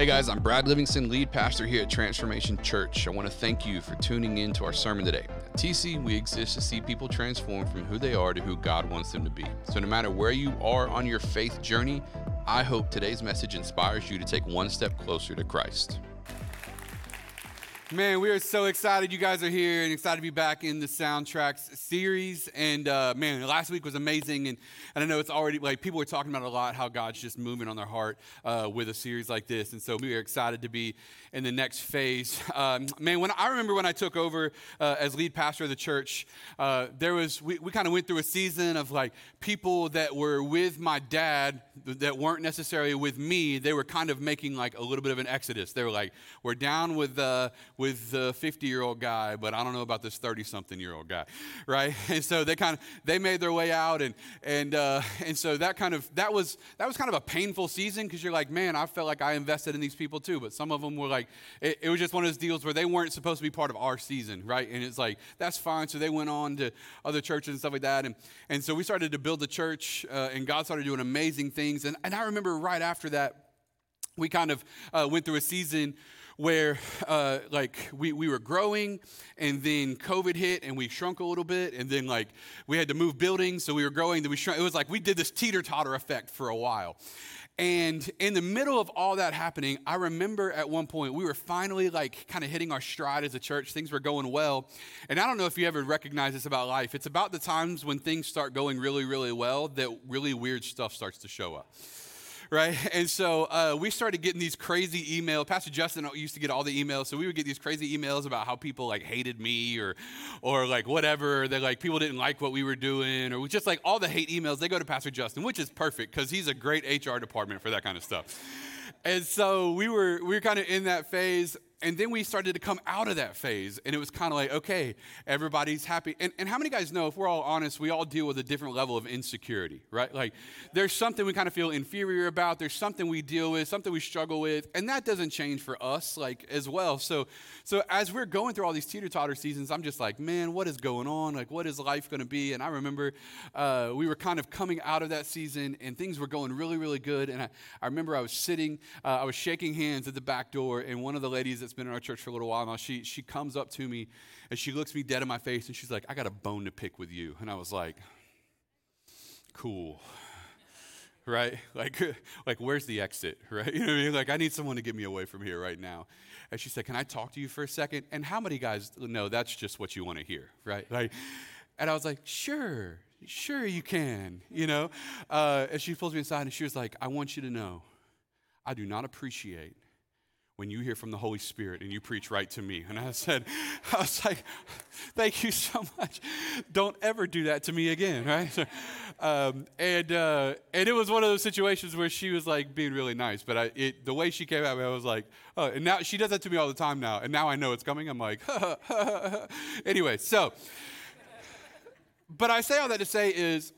Hey guys, I'm Brad Livingston, lead pastor here at Transformation Church. I want to thank you for tuning in to our sermon today. At TC, we exist to see people transform from who they are to who God wants them to be. So, no matter where you are on your faith journey, I hope today's message inspires you to take one step closer to Christ. Man, we are so excited you guys are here and excited to be back in the soundtracks series. And uh, man, last week was amazing. And, and I know it's already like people are talking about a lot how God's just moving on their heart uh, with a series like this. And so we are excited to be in the next phase. Um, man, when I remember when I took over uh, as lead pastor of the church, uh, there was, we, we kind of went through a season of like people that were with my dad that weren't necessarily with me. They were kind of making like a little bit of an exodus. They were like, we're down with, uh, with the 50 year old guy, but I don't know about this 30 something year old guy, right? And so they kind of they made their way out, and and uh, and so that kind of that was that was kind of a painful season because you're like, man, I felt like I invested in these people too, but some of them were like, it, it was just one of those deals where they weren't supposed to be part of our season, right? And it's like that's fine. So they went on to other churches and stuff like that, and and so we started to build the church, uh, and God started doing amazing things, and and I remember right after that, we kind of uh, went through a season where uh, like we, we were growing and then covid hit and we shrunk a little bit and then like we had to move buildings so we were growing then we shrunk. It was like we did this teeter-totter effect for a while. And in the middle of all that happening i remember at one point we were finally like kind of hitting our stride as a church. Things were going well. And i don't know if you ever recognize this about life. It's about the times when things start going really really well that really weird stuff starts to show up right? And so uh, we started getting these crazy emails. Pastor Justin used to get all the emails, so we would get these crazy emails about how people like hated me or, or like whatever. That like people didn't like what we were doing, or just like all the hate emails. They go to Pastor Justin, which is perfect because he's a great HR department for that kind of stuff. And so we were we were kind of in that phase and then we started to come out of that phase and it was kind of like okay everybody's happy. And, and how many guys know if we're all honest we all deal with a different level of insecurity right? Like there's something we kind of feel inferior about there's something we deal with something we struggle with and that doesn't change for us like as well. So so as we're going through all these teeter-totter seasons i'm just like man what is going on? Like what is life going to be? And i remember uh, we were kind of coming out of that season and things were going really really good. And i, I remember i was sitting uh, i was shaking hands at the back door and one of the ladies that's been in our church for a little while now, she, she comes up to me and she looks me dead in my face and she's like, I got a bone to pick with you. And I was like, cool. Right? Like, like where's the exit? Right? You know what I mean? Like, I need someone to get me away from here right now. And she said, Can I talk to you for a second? And how many guys know that's just what you want to hear, right? Like, and I was like, Sure, sure you can, you know? Uh, and she pulls me aside and she was like, I want you to know I do not appreciate when you hear from the Holy Spirit and you preach right to me. And I said, I was like, thank you so much. Don't ever do that to me again, right? um, and uh, and it was one of those situations where she was like being really nice, but I, it, the way she came at me, I was like, oh, and now she does that to me all the time now, and now I know it's coming. I'm like, anyway, so. But I say all that to say is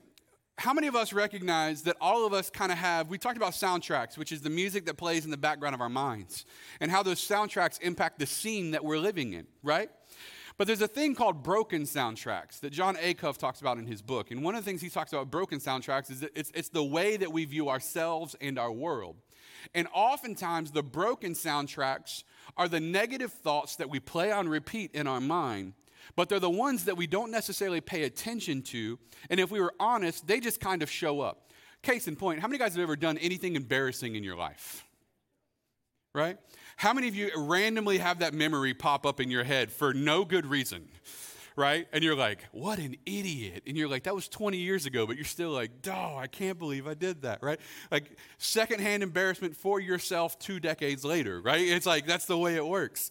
how many of us recognize that all of us kind of have, we talked about soundtracks, which is the music that plays in the background of our minds, and how those soundtracks impact the scene that we're living in, right? But there's a thing called broken soundtracks that Jon Acuff talks about in his book. And one of the things he talks about broken soundtracks is that it's, it's the way that we view ourselves and our world. And oftentimes, the broken soundtracks are the negative thoughts that we play on repeat in our mind but they're the ones that we don't necessarily pay attention to. And if we were honest, they just kind of show up. Case in point, how many guys have ever done anything embarrassing in your life? Right? How many of you randomly have that memory pop up in your head for no good reason? Right? And you're like, what an idiot. And you're like, that was 20 years ago, but you're still like, oh, I can't believe I did that, right? Like secondhand embarrassment for yourself two decades later, right? It's like, that's the way it works.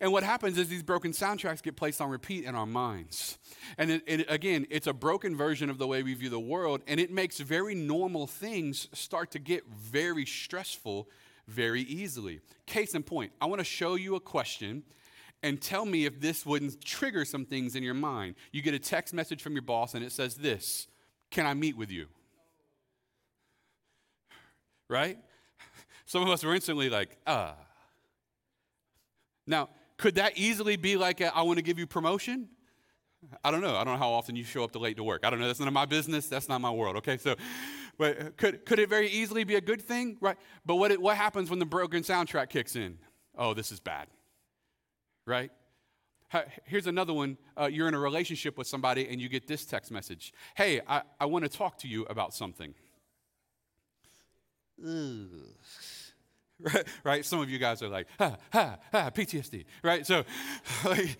And what happens is these broken soundtracks get placed on repeat in our minds. And it, again, it's a broken version of the way we view the world, and it makes very normal things start to get very stressful very easily. Case in point, I want to show you a question and tell me if this wouldn't trigger some things in your mind. You get a text message from your boss, and it says this Can I meet with you? Right? Some of us were instantly like, ah. Now, could that easily be like, a, I want to give you promotion? I don't know. I don't know how often you show up to late to work. I don't know. That's none of my business. That's not my world. Okay. So, But could, could it very easily be a good thing? Right. But what, it, what happens when the broken soundtrack kicks in? Oh, this is bad. Right? Here's another one. Uh, you're in a relationship with somebody and you get this text message Hey, I, I want to talk to you about something. Right? Some of you guys are like, ha, ha, ha, PTSD, right? So like,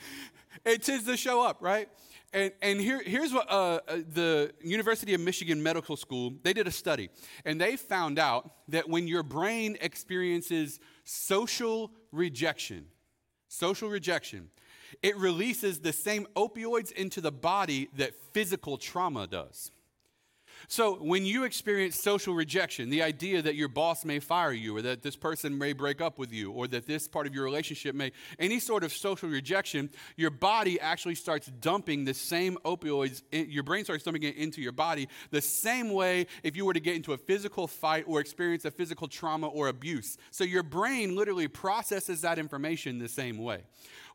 it tends to show up, right? And, and here, here's what uh, uh, the University of Michigan Medical School, they did a study. And they found out that when your brain experiences social rejection, social rejection, it releases the same opioids into the body that physical trauma does. So, when you experience social rejection, the idea that your boss may fire you, or that this person may break up with you, or that this part of your relationship may, any sort of social rejection, your body actually starts dumping the same opioids, your brain starts dumping it into your body the same way if you were to get into a physical fight or experience a physical trauma or abuse. So, your brain literally processes that information the same way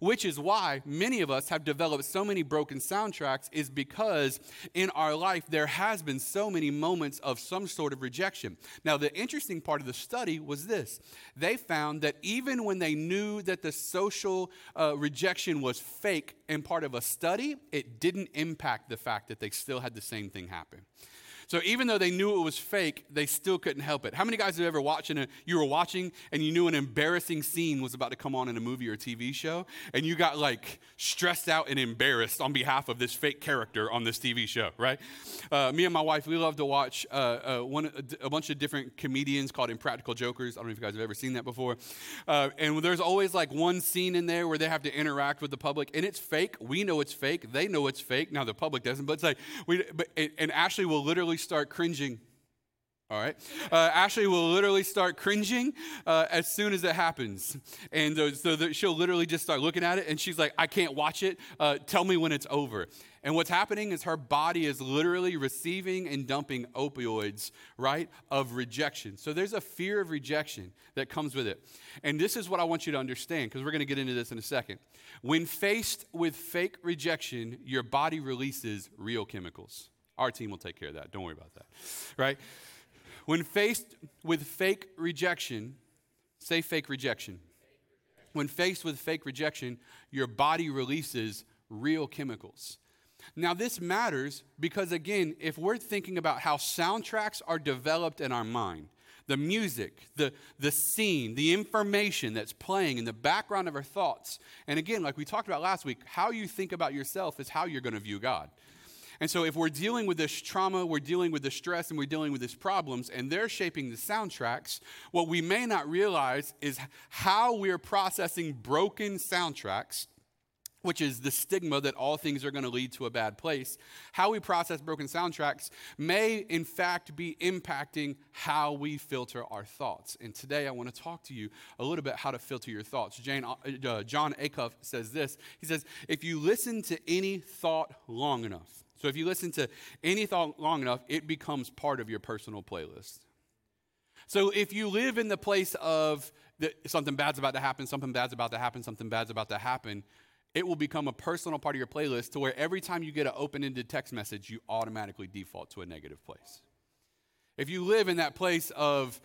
which is why many of us have developed so many broken soundtracks, is because in our life there has been so many moments of some sort of rejection. Now, the interesting part of the study was this they found that even when they knew that the social uh, rejection was fake and part of a study, it didn't impact the fact that they still had the same thing happen. So even though they knew it was fake, they still couldn't help it. How many guys have ever watched a, you were watching and you knew an embarrassing scene was about to come on in a movie or a TV show and you got like stressed out and embarrassed on behalf of this fake character on this TV show, right? Uh, me and my wife, we love to watch uh, uh, one, a bunch of different comedians called Impractical Jokers. I don't know if you guys have ever seen that before. Uh, and there's always like one scene in there where they have to interact with the public and it's fake. We know it's fake. They know it's fake. Now the public doesn't, but it's like, we, but, and Ashley will literally start cringing. All right. Uh, Ashley will literally start cringing uh, as soon as it happens. And uh, so that she'll literally just start looking at it and she's like, I can't watch it. Uh, tell me when it's over. And what's happening is her body is literally receiving and dumping opioids, right, of rejection. So there's a fear of rejection that comes with it. And this is what I want you to understand because we're going to get into this in a second. When faced with fake rejection, your body releases real chemicals. Our team will take care of that. Don't worry about that. Right? When faced with fake rejection, say fake rejection. When faced with fake rejection, your body releases real chemicals. Now, this matters because, again, if we're thinking about how soundtracks are developed in our mind, the music, the, the scene, the information that's playing in the background of our thoughts, and again, like we talked about last week, how you think about yourself is how you're going to view God. And so, if we're dealing with this trauma, we're dealing with this stress, and we're dealing with these problems, and they're shaping the soundtracks, what we may not realize is how we're processing broken soundtracks which is the stigma that all things are going to lead to a bad place, how we process broken soundtracks may in fact be impacting how we filter our thoughts. And today I want to talk to you a little bit how to filter your thoughts. Jane, uh, uh Jon Acuff says this. He says, if you listen to any thought long enough, so if you listen to any thought long enough, it becomes part of your personal playlist. So if you live in the place of that something bad's about to happen, something bad's about to happen, something bad's about to happen, it will become a personal part of your playlist to where every time you get an open ended text message, you automatically default to a negative place. If you live in that place of,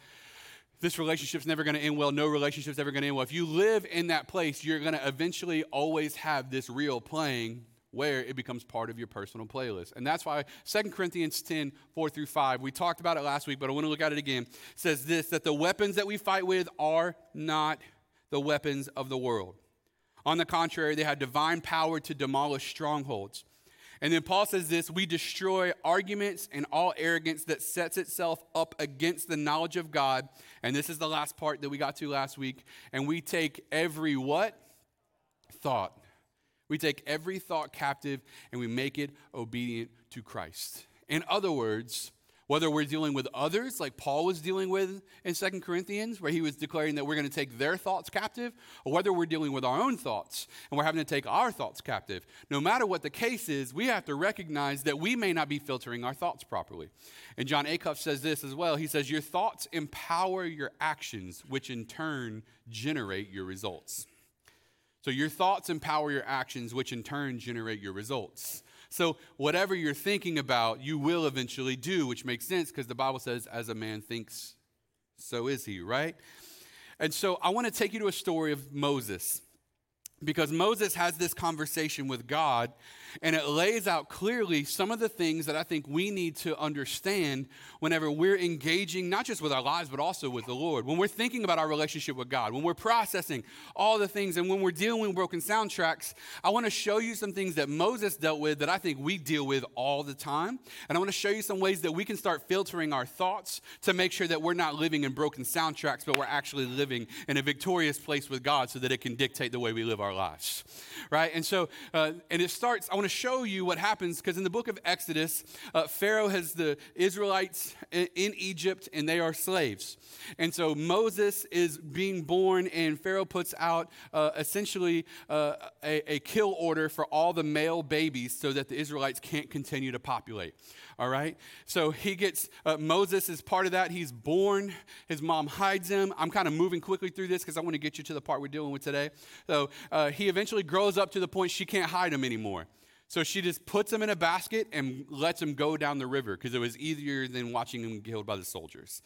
this relationship's never going to end well, no relationship's ever going to end well. If you live in that place, you're going to eventually always have this reel playing where it becomes part of your personal playlist. And that's why 2 Corinthians 10, 4 through 5, we talked about it last week, but I want to look at it again, says this that the weapons that we fight with are not the weapons of the world. On the contrary, they have divine power to demolish strongholds. And then Paul says this we destroy arguments and all arrogance that sets itself up against the knowledge of God. And this is the last part that we got to last week. And we take every what? Thought we take every thought captive and we make it obedient to Christ. In other words, whether we're dealing with others, like Paul was dealing with in Second Corinthians, where he was declaring that we're going to take their thoughts captive, or whether we're dealing with our own thoughts and we're having to take our thoughts captive, no matter what the case is, we have to recognize that we may not be filtering our thoughts properly. And Jon Acuff says this as well. He says, Your thoughts empower your actions, which in turn generate your results. So your thoughts empower your actions, which in turn generate your results. So, whatever you're thinking about, you will eventually do, which makes sense because the Bible says, as a man thinks, so is he, right? And so, I want to take you to a story of Moses because Moses has this conversation with God and it lays out clearly some of the things that I think we need to understand whenever we're engaging, not just with our lives, but also with the Lord. When we're thinking about our relationship with God, when we're processing all the things, and when we're dealing with broken soundtracks, I want to show you some things that Moses dealt with that I think we deal with all the time. And I want to show you some ways that we can start filtering our thoughts to make sure that we're not living in broken soundtracks, but we're actually living in a victorious place with God so that it can dictate the way we live our lives. Right? And so, uh, and it starts, I want to show you what happens because in the book of Exodus, uh, Pharaoh has the Israelites in, in Egypt and they are slaves. And so Moses is being born, and Pharaoh puts out uh, essentially uh, a, a kill order for all the male babies so that the Israelites can't continue to populate. All right? So he gets, uh, Moses is part of that. He's born. His mom hides him. I'm kind of moving quickly through this because I want to get you to the part we're dealing with today. So uh, he eventually grows up to the point she can't hide him anymore. So she just puts him in a basket and lets him go down the river because it was easier than watching him killed by the soldiers.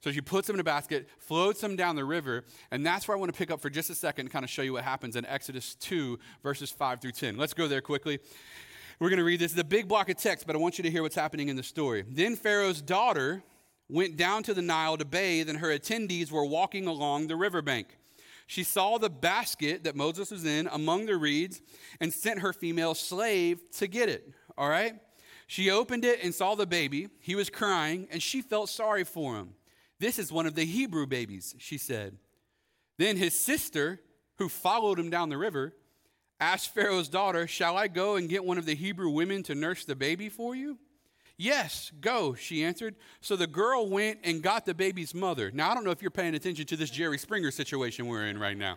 So she puts him in a basket, floats him down the river, and that's where I want to pick up for just a second and kind of show you what happens in Exodus 2, verses 5 through 10. Let's go there quickly. We're going to read this. It's a big block of text, but I want you to hear what's happening in the story. Then Pharaoh's daughter went down to the Nile to bathe, and her attendees were walking along the riverbank. She saw the basket that Moses was in among the reeds and sent her female slave to get it. All right? She opened it and saw the baby. He was crying, and she felt sorry for him. This is one of the Hebrew babies, she said. Then his sister, who followed him down the river, asked Pharaoh's daughter, Shall I go and get one of the Hebrew women to nurse the baby for you? Yes, go, she answered. So the girl went and got the baby's mother. Now, I don't know if you're paying attention to this Jerry Springer situation we're in right now.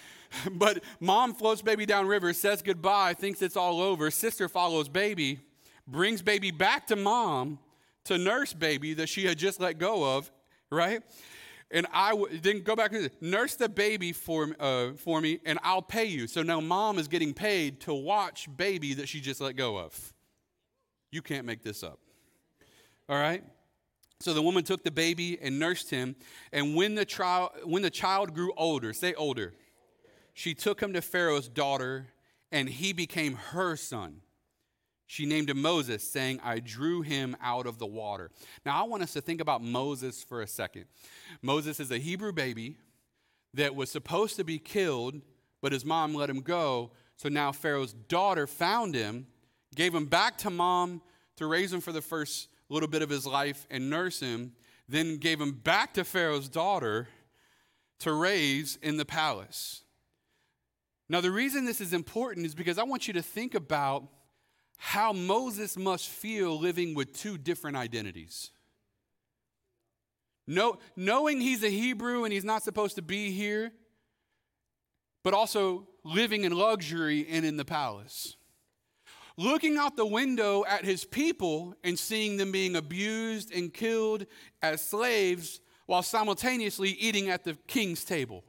but mom floats baby down river, says goodbye, thinks it's all over. Sister follows baby, brings baby back to mom to nurse baby that she had just let go of, right? And I w- then go back and nurse the baby for, uh, for me, and I'll pay you. So now mom is getting paid to watch baby that she just let go of. You can't make this up. All right? So the woman took the baby and nursed him. And when the, child, when the child grew older, say older, she took him to Pharaoh's daughter, and he became her son. She named him Moses, saying, I drew him out of the water. Now, I want us to think about Moses for a second. Moses is a Hebrew baby that was supposed to be killed, but his mom let him go. So now Pharaoh's daughter found him gave him back to mom to raise him for the first little bit of his life and nurse him, then gave him back to Pharaoh's daughter to raise in the palace. Now, the reason this is important is because I want you to think about how Moses must feel living with two different identities. Know, knowing he's a Hebrew and he's not supposed to be here, but also living in luxury and in the palace looking out the window at his people and seeing them being abused and killed as slaves while simultaneously eating at the king's table.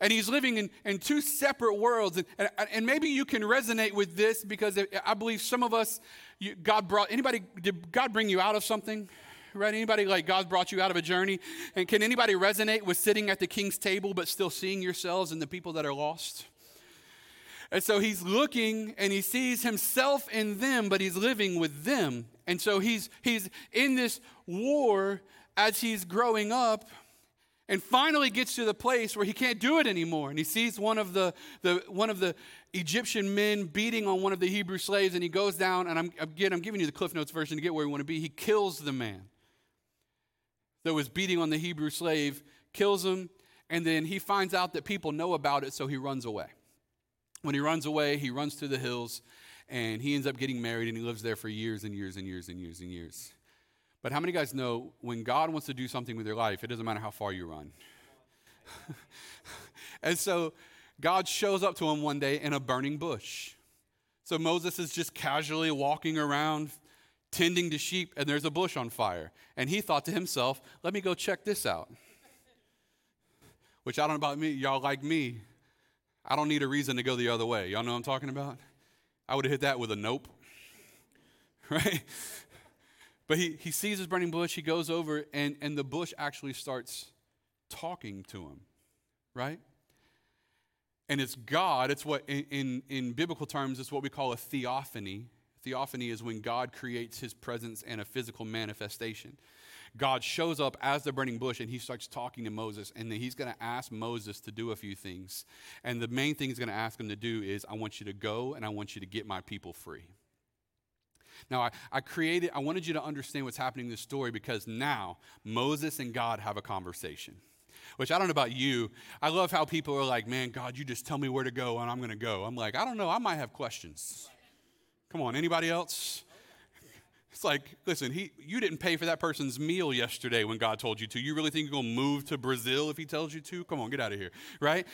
And he's living in, in two separate worlds. And, and, and maybe you can resonate with this because I believe some of us, you, God brought, anybody, did God bring you out of something? Right? Anybody like God brought you out of a journey? And can anybody resonate with sitting at the king's table but still seeing yourselves and the people that are lost? And so he's looking and he sees himself in them, but he's living with them. And so he's, he's in this war as he's growing up and finally gets to the place where he can't do it anymore. And he sees one of the, the, one of the Egyptian men beating on one of the Hebrew slaves, and he goes down, and I'm, again, I'm giving you the Cliff Notes version to get where you want to be. He kills the man that was beating on the Hebrew slave, kills him, and then he finds out that people know about it, so he runs away. When he runs away, he runs to the hills and he ends up getting married and he lives there for years and years and years and years and years. But how many guys know when God wants to do something with your life, it doesn't matter how far you run? and so God shows up to him one day in a burning bush. So Moses is just casually walking around tending to sheep and there's a bush on fire. And he thought to himself, let me go check this out. Which I don't know about me, y'all like me. I don't need a reason to go the other way. Y'all know what I'm talking about? I would have hit that with a nope. right? But he, he sees this burning bush, he goes over, and, and the bush actually starts talking to him, right? And it's God, it's what, in, in, in biblical terms, it's what we call a theophany. Theophany is when God creates his presence and a physical manifestation. God shows up as the burning bush and he starts talking to Moses. And then he's going to ask Moses to do a few things. And the main thing he's going to ask him to do is I want you to go and I want you to get my people free. Now, I, I created, I wanted you to understand what's happening in this story because now Moses and God have a conversation. Which I don't know about you. I love how people are like, man, God, you just tell me where to go and I'm going to go. I'm like, I don't know. I might have questions. Come on, anybody else? It's like, listen, he, you didn't pay for that person's meal yesterday when God told you to. You really think you're going to move to Brazil if he tells you to? Come on, get out of here, right?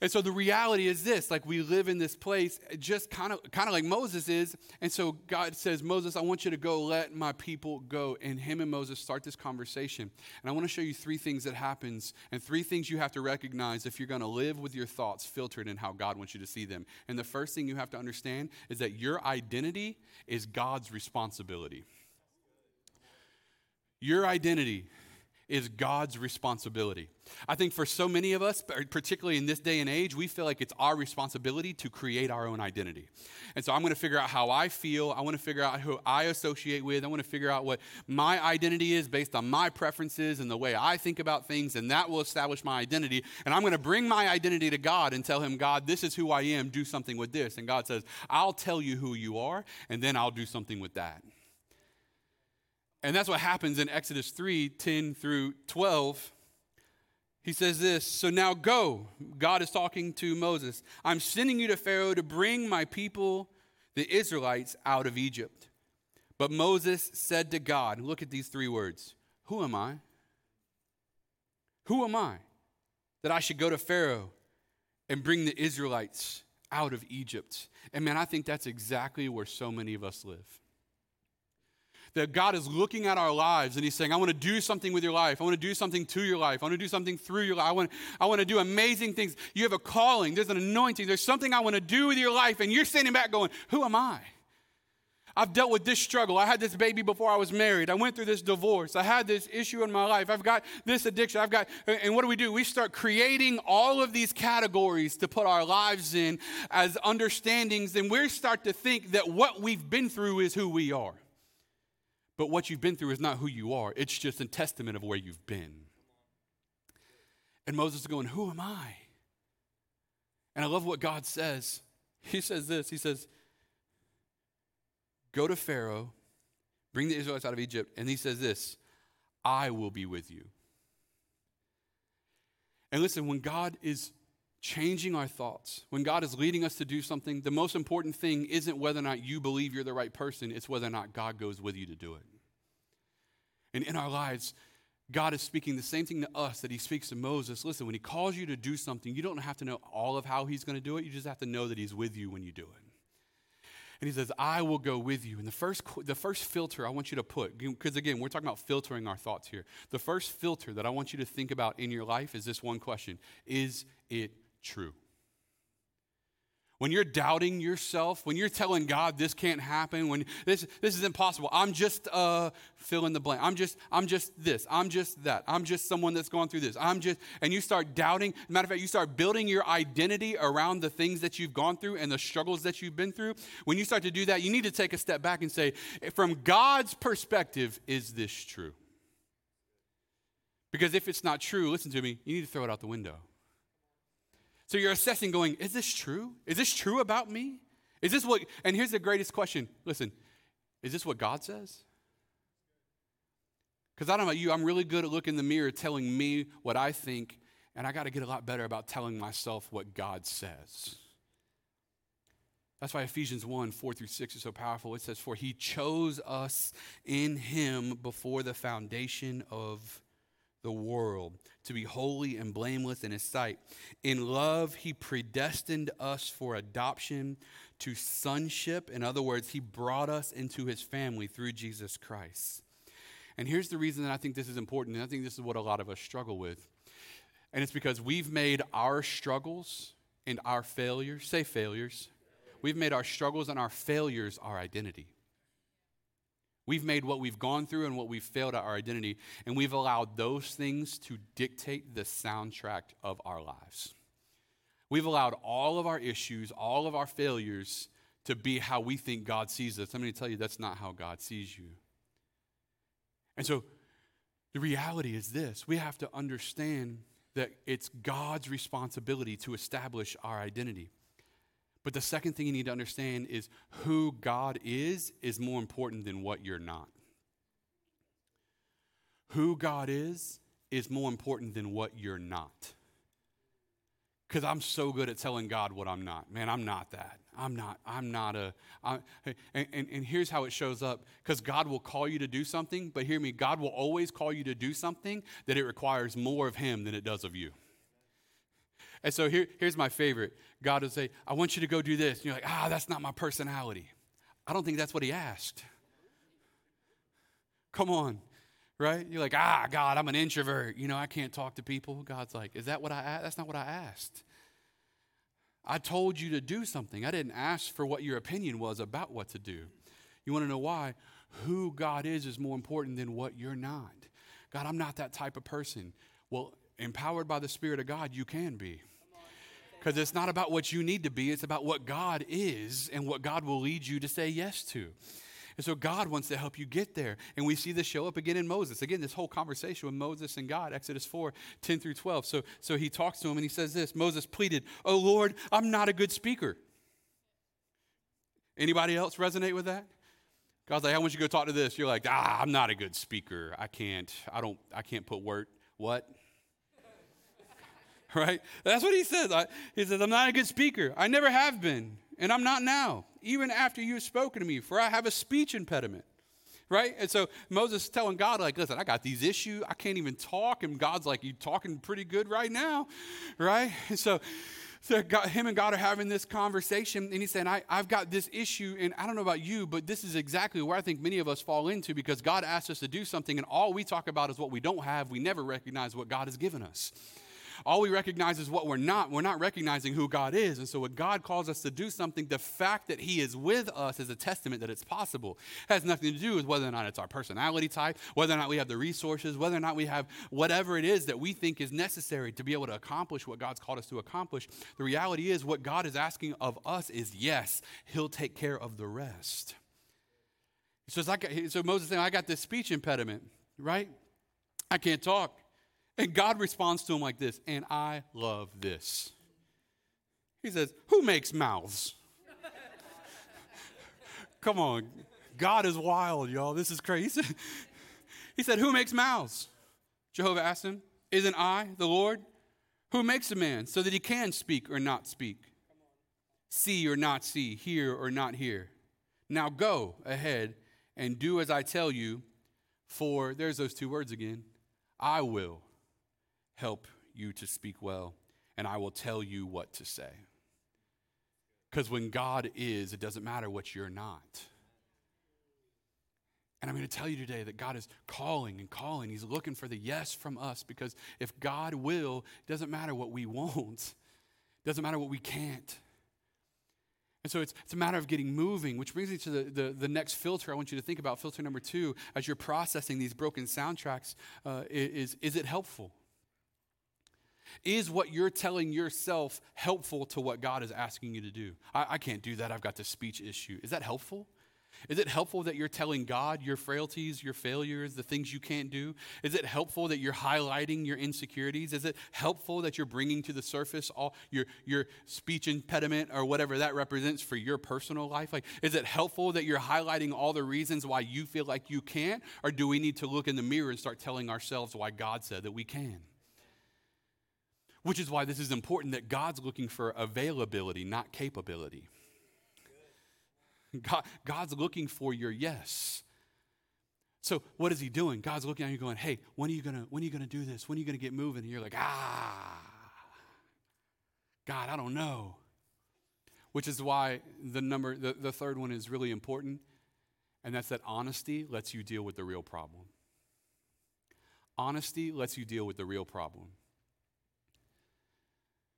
And so the reality is this, like we live in this place just kind of kind of like Moses is. And so God says, "Moses, I want you to go let my people go." And him and Moses start this conversation. And I want to show you three things that happens and three things you have to recognize if you're going to live with your thoughts filtered in how God wants you to see them. And the first thing you have to understand is that your identity is God's responsibility. Your identity is God's responsibility. I think for so many of us, particularly in this day and age, we feel like it's our responsibility to create our own identity. And so I'm going to figure out how I feel. I want to figure out who I associate with. I want to figure out what my identity is based on my preferences and the way I think about things, and that will establish my identity. And I'm going to bring my identity to God and tell Him, God, this is who I am. Do something with this. And God says, I'll tell you who you are, and then I'll do something with that. And that's what happens in Exodus 3 10 through 12. He says this So now go. God is talking to Moses. I'm sending you to Pharaoh to bring my people, the Israelites, out of Egypt. But Moses said to God, Look at these three words Who am I? Who am I that I should go to Pharaoh and bring the Israelites out of Egypt? And man, I think that's exactly where so many of us live that God is looking at our lives and He's saying, I want to do something with your life. I want to do something to your life. I want to do something through your life. I want, I want to do amazing things. You have a calling, there's an anointing, there's something I want to do with your life. And you're standing back going, Who am I? I've dealt with this struggle. I had this baby before I was married. I went through this divorce. I had this issue in my life. I've got this addiction. I've got, and what do we do? We start creating all of these categories to put our lives in as understandings, and we start to think that what we've been through is who we are. But what you've been through is not who you are, it's just a testament of where you've been. And Moses is going, Who am I? And I love what God says. He says this He says, Go to Pharaoh, bring the Israelites out of Egypt. And he says this I will be with you. And listen, when God is changing our thoughts, when God is leading us to do something, the most important thing isn't whether or not you believe you're the right person, it's whether or not God goes with you to do it. And in our lives, God is speaking the same thing to us that He speaks to Moses. Listen, when He calls you to do something, you don't have to know all of how He's going to do it, you just have to know that He's with you when you do it. And he says, I will go with you. And the first, the first filter I want you to put, because again, we're talking about filtering our thoughts here. The first filter that I want you to think about in your life is this one question Is it true. When you're doubting yourself, when you're telling God this can't happen, when this, this is impossible, I'm just uh, fill in the blank. I'm just, I'm just this. I'm just that. I'm just someone that's going through this. I'm just, and you start doubting. Matter of fact, you start building your identity around the things that you've gone through and the struggles that you've been through. When you start to do that, you need to take a step back and say, from God's perspective, is this true? Because if it's not true, listen to me, you need to throw it out the window. So you're assessing, going, is this true? Is this true about me? Is this what, and here's the greatest question listen, is this what God says? Because I don't know about you, I'm really good at looking in the mirror telling me what I think, and I got to get a lot better about telling myself what God says. That's why Ephesians 1 4 through 6 is so powerful. It says, For he chose us in him before the foundation of the world to be holy and blameless in his sight. In love, he predestined us for adoption to sonship. In other words, he brought us into his family through Jesus Christ. And here's the reason that I think this is important, and I think this is what a lot of us struggle with. And it's because we've made our struggles and our failures, say failures, we've made our struggles and our failures our identity. We've made what we've gone through and what we've failed at our identity, and we've allowed those things to dictate the soundtrack of our lives. We've allowed all of our issues, all of our failures to be how we think God sees us. I'm going to tell you that's not how God sees you. And so the reality is this we have to understand that it's God's responsibility to establish our identity. But the second thing you need to understand is who God is is more important than what you're not. Who God is is more important than what you're not. Because I'm so good at telling God what I'm not. Man, I'm not that. I'm not, I'm not a. I, and, and, and here's how it shows up. Because God will call you to do something, but hear me, God will always call you to do something that it requires more of Him than it does of you. And so here, here's my favorite. God will say, I want you to go do this. And you're like, ah, that's not my personality. I don't think that's what he asked. Come on, right? You're like, ah, God, I'm an introvert. You know, I can't talk to people. God's like, is that what I asked? That's not what I asked. I told you to do something. I didn't ask for what your opinion was about what to do. You want to know why? Who God is is more important than what you're not. God, I'm not that type of person. Well, empowered by the Spirit of God, you can be. Because it's not about what you need to be, it's about what God is and what God will lead you to say yes to. And so God wants to help you get there. And we see this show up again in Moses. Again, this whole conversation with Moses and God, Exodus 4, 10 through 12. So, so he talks to him and he says this Moses pleaded, Oh Lord, I'm not a good speaker. Anybody else resonate with that? God's like, I want you to go talk to this. You're like, ah, I'm not a good speaker. I can't, I don't, I can't put word. What? right? That's what he says. I, he says, I'm not a good speaker. I never have been, and I'm not now, even after you have spoken to me, for I have a speech impediment. Right? And so Moses is telling God, like, listen, I got these issues. I can't even talk. And God's like, "You're talking pretty good right now. Right? And so, so God, him and God are having this conversation, and he's saying, I, I've got this issue, and I don't know about you, but this is exactly where I think many of us fall into because God asked us to do something, and all we talk about is what we don't have. We never recognize what God has given us. All we recognize is what we're not. We're not recognizing who God is. And so, when God calls us to do something, the fact that He is with us is a testament that it's possible. It has nothing to do with whether or not it's our personality type, whether or not we have the resources, whether or not we have whatever it is that we think is necessary to be able to accomplish what God's called us to accomplish. The reality is, what God is asking of us is yes, He'll take care of the rest. So, like, so Moses saying, I got this speech impediment, right? I can't talk. And God responds to him like this, and I love this. He says, Who makes mouths? Come on. God is wild, y'all. This is crazy. he said, Who makes mouths? Jehovah asked him, Isn't I the Lord? Who makes a man so that he can speak or not speak? See or not see, hear or not hear? Now go ahead and do as I tell you, for there's those two words again I will help you to speak well, and I will tell you what to say. Because when God is, it doesn't matter what you're not. And I'm going to tell you today that God is calling and calling. He's looking for the yes from us because if God will, it doesn't matter what we won't, it doesn't matter what we can't. And so it's, it's a matter of getting moving, which brings me to the, the, the, next filter I want you to think about. Filter number two, as you're processing these broken soundtracks, uh, is, is it helpful? Is what you're telling yourself helpful to what God is asking you to do? I, I can't do that. I've got this speech issue. Is that helpful? Is it helpful that you're telling God your frailties, your failures, the things you can't do? Is it helpful that you're highlighting your insecurities? Is it helpful that you're bringing to the surface all your, your speech impediment or whatever that represents for your personal life? Like, is it helpful that you're highlighting all the reasons why you feel like you can't? Or do we need to look in the mirror and start telling ourselves why God said that we can? Which is why this is important that God's looking for availability, not capability. God, God's looking for your yes. So what is he doing? God's looking at you going, hey, when are you gonna when are you gonna do this? When are you gonna get moving? And you're like, ah, God, I don't know. Which is why the number, the, the third one is really important, and that's that honesty lets you deal with the real problem. Honesty lets you deal with the real problem.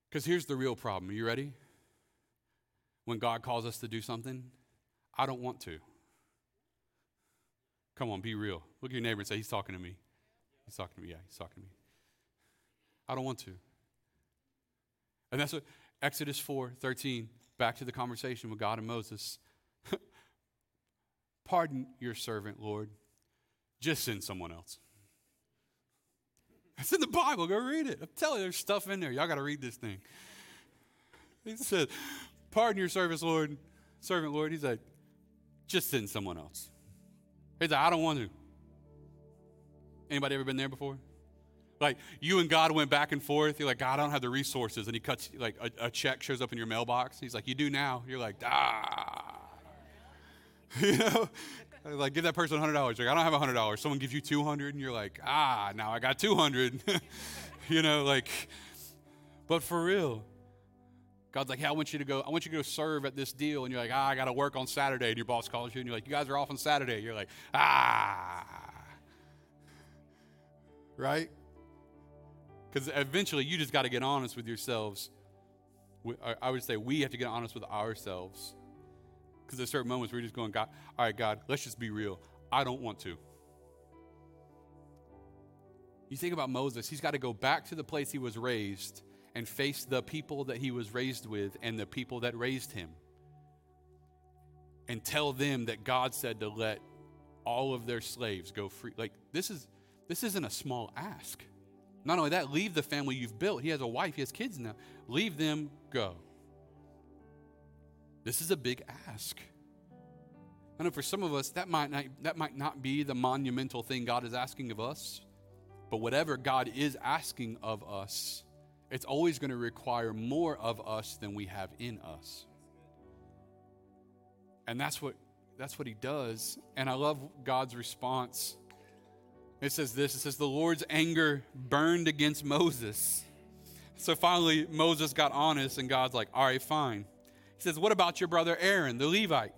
Because here's the real problem. Are you ready? When God calls us to do something, I don't want to. Come on, be real. Look at your neighbor and say, He's talking to me. He's talking to me. Yeah, he's talking to me. I don't want to. And that's what Exodus 4 13, back to the conversation with God and Moses. Pardon your servant, Lord. Just send someone else. It's in the Bible. Go read it. I'm telling you, there's stuff in there. Y'all got to read this thing. He said, Pardon your service, Lord, servant, Lord. He's like, just send someone else. He's like, I don't want to. Anybody ever been there before? Like you and God went back and forth. You're like, God, I don't have the resources. And he cuts, like a, a check shows up in your mailbox. He's like, You do now. You're like, Ah. You know? Like, give that person $100. Like, I don't have $100. Someone gives you 200 and you're like, ah, now I got 200. you know, like, but for real, God's like, hey, I want you to go, I want you to go serve at this deal. And you're like, ah, I got to work on Saturday. And your boss calls you and you're like, you guys are off on Saturday. You're like, ah. Right? Because eventually you just got to get honest with yourselves. I would say we have to get honest with ourselves. Because there's certain moments where you're just going, God, all right, God, let's just be real. I don't want to. You think about Moses, he's got to go back to the place he was raised and face the people that he was raised with and the people that raised him. And tell them that God said to let all of their slaves go free. Like this is this isn't a small ask. Not only that, leave the family you've built. He has a wife, he has kids now. Leave them go. This is a big ask. I know for some of us that might not, that might not be the monumental thing God is asking of us, but whatever God is asking of us, it's always going to require more of us than we have in us. And that's what that's what he does. And I love God's response. It says this, it says the Lord's anger burned against Moses. So finally Moses got honest and God's like, "All right, fine. He says, What about your brother Aaron, the Levite?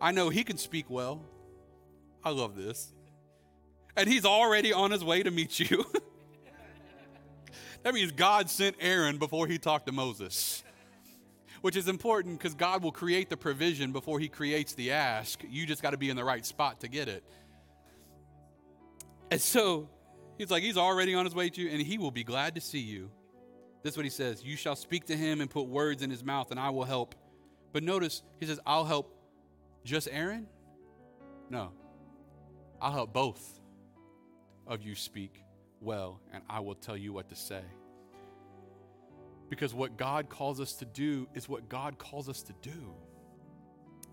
I know he can speak well. I love this. And he's already on his way to meet you. that means God sent Aaron before he talked to Moses, which is important because God will create the provision before he creates the ask. You just got to be in the right spot to get it. And so he's like, He's already on his way to you, and he will be glad to see you. This is what he says You shall speak to him and put words in his mouth, and I will help. But notice, he says, I'll help just Aaron? No. I'll help both of you speak well, and I will tell you what to say. Because what God calls us to do is what God calls us to do.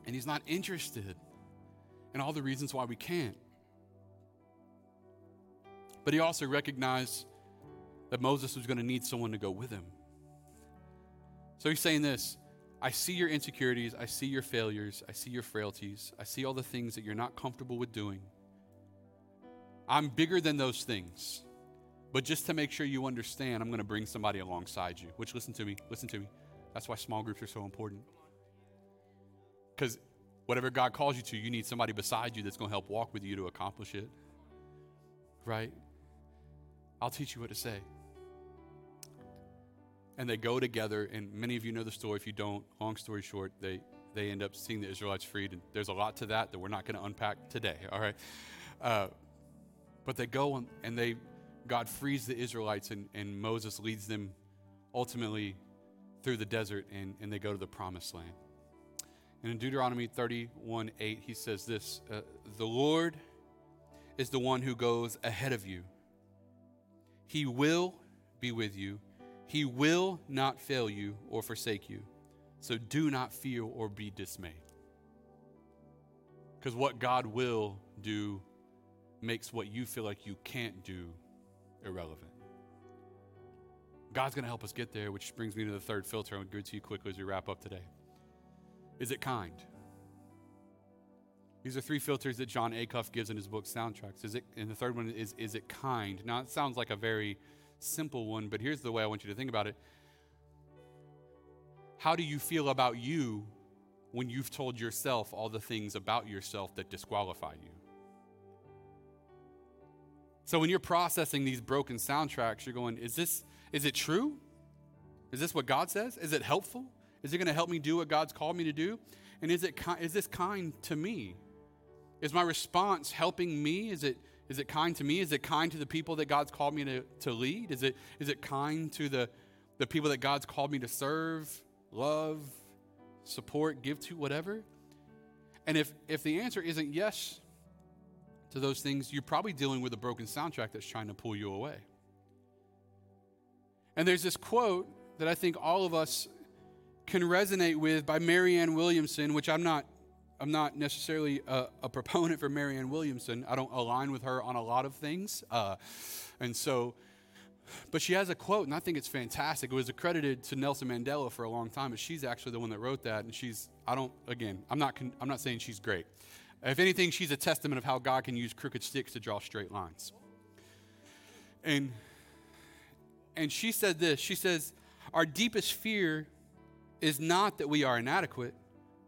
And He's not interested in all the reasons why we can't. But He also recognized that Moses was going to need someone to go with him. So he's saying this I see your insecurities, I see your failures, I see your frailties, I see all the things that you're not comfortable with doing. I'm bigger than those things. But just to make sure you understand, I'm going to bring somebody alongside you. Which, listen to me, listen to me. That's why small groups are so important. Because whatever God calls you to, you need somebody beside you that's going to help walk with you to accomplish it. Right? I'll teach you what to say and they go together. And many of you know the story. If you don't, long story short, they they end up seeing the Israelites freed. And there's a lot to that that we're not going to unpack today. All right, uh, but they go and they God frees the Israelites, and, and Moses leads them ultimately through the desert, and, and they go to the promised land. And in Deuteronomy 31 8, he says this uh, The Lord is the one who goes ahead of you, He will be with you he will not fail you or forsake you. So do not fear or be dismayed. Because what God will do makes what you feel like you can't do irrelevant. God's going to help us get there, which brings me to the third filter. I'm going to go to you quickly as we wrap up today. Is it kind? These are three filters that Jon Acuff gives in his book Soundtracks. Is it, and the third one is, is it kind? Now, it sounds like a very simple one, but here's the way I want you to think about it. How do you feel about you when you've told yourself all the things about yourself that disqualify you? So when you're processing these broken soundtracks, you're going, is this is it true? Is this what God says? Is it helpful? Is it going to help me do what God's called me to do? And is it is this kind to me? Is my response helping me? Is it is it kind to me? Is it kind to the people that God's called me to, to lead? Is it is it kind to the the people that God's called me to serve, love, support, give to, whatever? And if if the answer isn't yes to those things, you're probably dealing with a broken soundtrack that's trying to pull you away. And there's this quote that I think all of us can resonate with by Marianne Williamson, which I'm not I'm not necessarily a, a, proponent for Marianne Williamson. I don't align with her on a lot of things. Uh, and so, but she has a quote, and I think it's fantastic. It was accredited to Nelson Mandela for a long time, but she's actually the one that wrote that. And she's, I don't, again, I'm not, I'm not saying she's great. If anything, she's a testament of how God can use crooked sticks to draw straight lines. And, and she said this she says, Our deepest fear is not that we are inadequate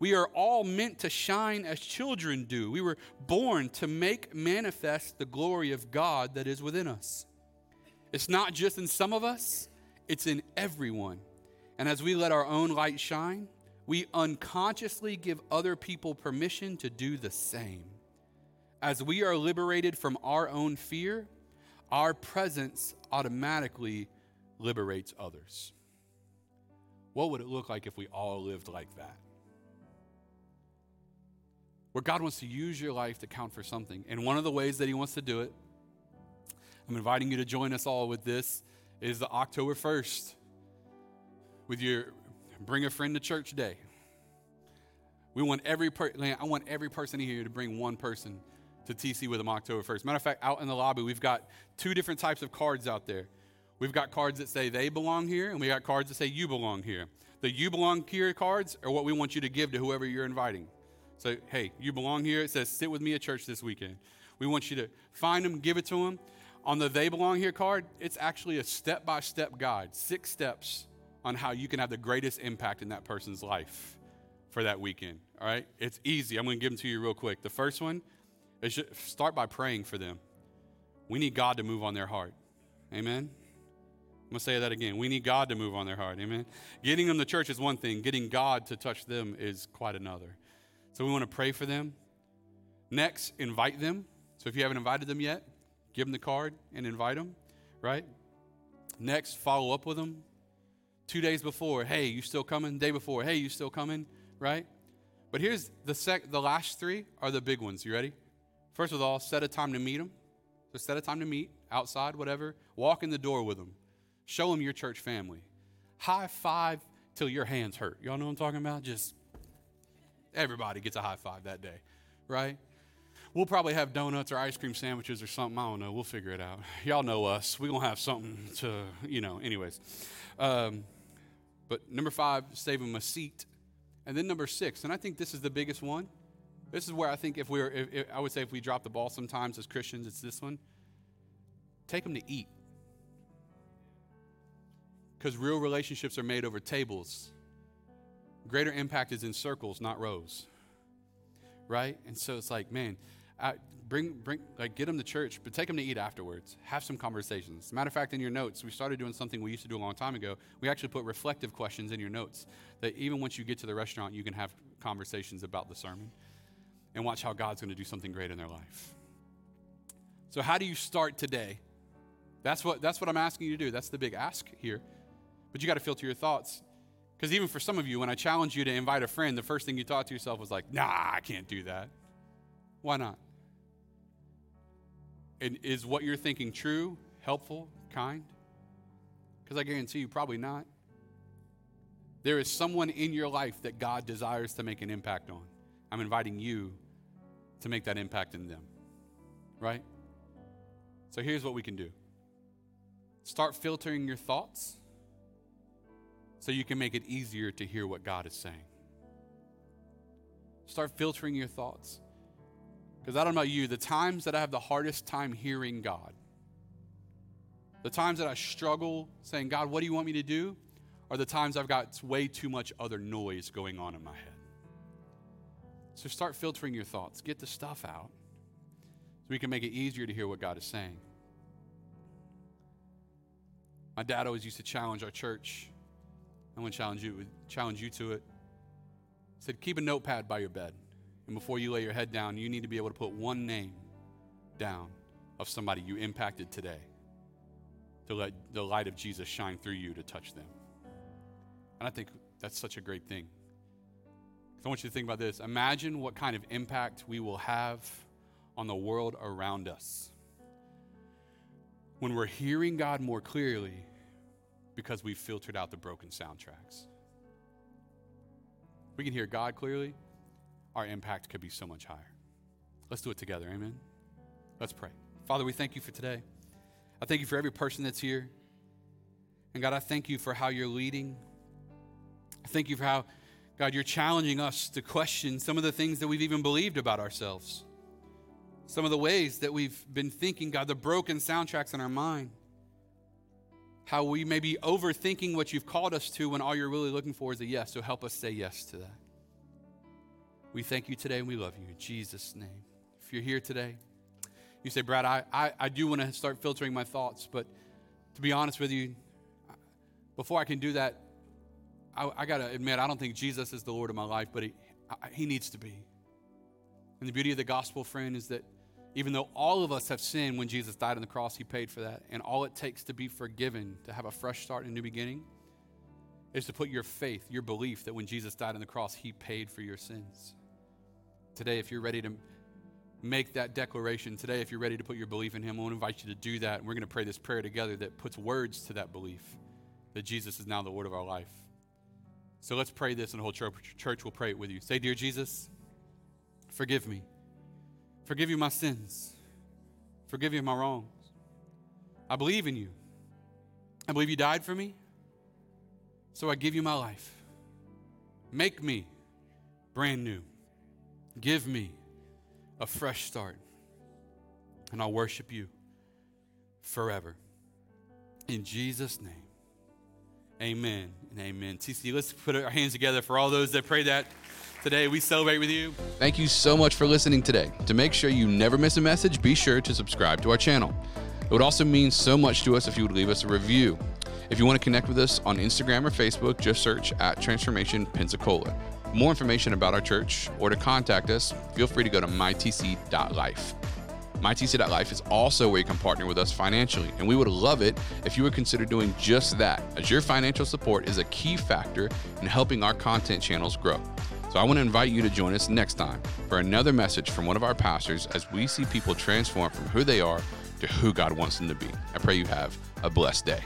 We are all meant to shine as children do. We were born to make manifest the glory of God that is within us. It's not just in some of us, it's in everyone. And as we let our own light shine, we unconsciously give other people permission to do the same. As we are liberated from our own fear, our presence automatically liberates others. What would it look like if we all lived like that? Where God wants to use your life to count for something. And one of the ways that He wants to do it, I'm inviting you to join us all with this, is the October 1st with your Bring a Friend to Church Day. We want every per- I want every person here to bring one person to TC with them October 1st. Matter of fact, out in the lobby, we've got two different types of cards out there. We've got cards that say they belong here, and we got cards that say you belong here. The you belong here cards are what we want you to give to whoever you're inviting. So, hey, you belong here. It says, sit with me at church this weekend. We want you to find them, give it to them. On the They Belong Here card, it's actually a step by step guide, six steps on how you can have the greatest impact in that person's life for that weekend. All right? It's easy. I'm going to give them to you real quick. The first one is start by praying for them. We need God to move on their heart. Amen? I'm going to say that again. We need God to move on their heart. Amen? Getting them to church is one thing, getting God to touch them is quite another. So we want to pray for them. Next, invite them. So if you haven't invited them yet, give them the card and invite them, right? Next, follow up with them. Two days before, hey, you still coming? Day before, hey, you still coming? Right? But here's the sec the last three are the big ones. You ready? First of all, set a time to meet them. So set a time to meet outside, whatever. Walk in the door with them. Show them your church family. High five till your hands hurt. Y'all know what I'm talking about? Just Everybody gets a high five that day, right? We'll probably have donuts or ice cream sandwiches or something. I don't know. We'll figure it out. Y'all know us. We're going to have something to, you know, anyways. Um, but number five, save them a seat. And then number six, and I think this is the biggest one. This is where I think if we're, if, if, I would say if we drop the ball sometimes as Christians, it's this one. Take them to eat. Because real relationships are made over tables Greater impact is in circles, not rows. Right? And so it's like, man, I, bring, bring, like, get them to church, but take them to eat afterwards. Have some conversations. Matter of fact, in your notes, we started doing something we used to do a long time ago. We actually put reflective questions in your notes that even once you get to the restaurant, you can have conversations about the sermon and watch how God's going to do something great in their life. So, how do you start today? That's what, that's what I'm asking you to do. That's the big ask here. But you got to filter your thoughts. Because even for some of you, when I challenge you to invite a friend, the first thing you thought to yourself was like, nah, I can't do that. Why not? And is what you're thinking true, helpful, kind? Because I guarantee you, probably not. There is someone in your life that God desires to make an impact on. I'm inviting you to make that impact in them. Right? So here's what we can do start filtering your thoughts so you can make it easier to hear what God is saying. Start filtering your thoughts. Because I don't know about you, the times that I have the hardest time hearing God The times that I struggle saying, God, what do you want me to do? Are the times I've got way too much other noise going on in my head. So start filtering your thoughts. Get the stuff out so we can make it easier to hear what God is saying. My dad always used to challenge our church. I want to challenge you, challenge you to it. He said, keep a notepad by your bed. And before you lay your head down, you need to be able to put one name down of somebody you impacted today to let the light of Jesus shine through you to touch them. And I think that's such a great thing. I want you to think about this. Imagine what kind of impact we will have on the world around us when we're hearing God more clearly because we've filtered out the broken soundtracks. we can hear God clearly, our impact could be so much higher. Let's do it together. Amen. Let's pray. Father, we thank you for today. I thank you for every person that's here. And God, I thank you for how you're leading. I thank you for how, God, you're challenging us to question some of the things that we've even believed about ourselves. Some of the ways that we've been thinking, God, the broken soundtracks in our mind. How we may be overthinking what you've called us to when all you're really looking for is a yes. So help us say yes to that. We thank you today and we love you. In Jesus' name. If you're here today, you say, Brad, I, I, I do want to start filtering my thoughts, but to be honest with you, before I can do that, I, I got to admit, I don't think Jesus is the Lord of my life, but he, I, he needs to be. And the beauty of the gospel, friend, is that even though all of us have sinned when Jesus died on the cross, he paid for that. And all it takes to be forgiven, to have a fresh start and a new beginning, is to put your faith, your belief that when Jesus died on the cross, he paid for your sins. Today, if you're ready to make that declaration today, if you're ready to put your belief in Him, I want to invite you to do that. And we're going to pray this prayer together that puts words to that belief that Jesus is now the Lord of our life. So let's pray this, and the whole church, will pray it with you. Say, Dear Jesus, forgive me. Forgive you my sins. Forgive you my wrongs. I believe in you. I believe you died for me. So I give you my life. Make me brand new. Give me a fresh start. And I'll worship you forever. In Jesus' name, amen and amen. TC, let's put our hands together for all those that pray that today. We celebrate with you. Thank you so much for listening today. To make sure you never miss a message, be sure to subscribe to our channel. It would also mean so much to us if you would leave us a review. If you want to connect with us on Instagram or Facebook, just search at Transformation Pensacola more information about our church or to contact us, feel free to go to mytc.life. MyTC.life is also where you can partner with us financially, and we would love it if you would consider doing just that, as your financial support is a key factor in helping our content channels grow. So I want to invite you to join us next time for another message from one of our pastors as we see people transform from who they are to who God wants them to be. I pray you have a blessed day.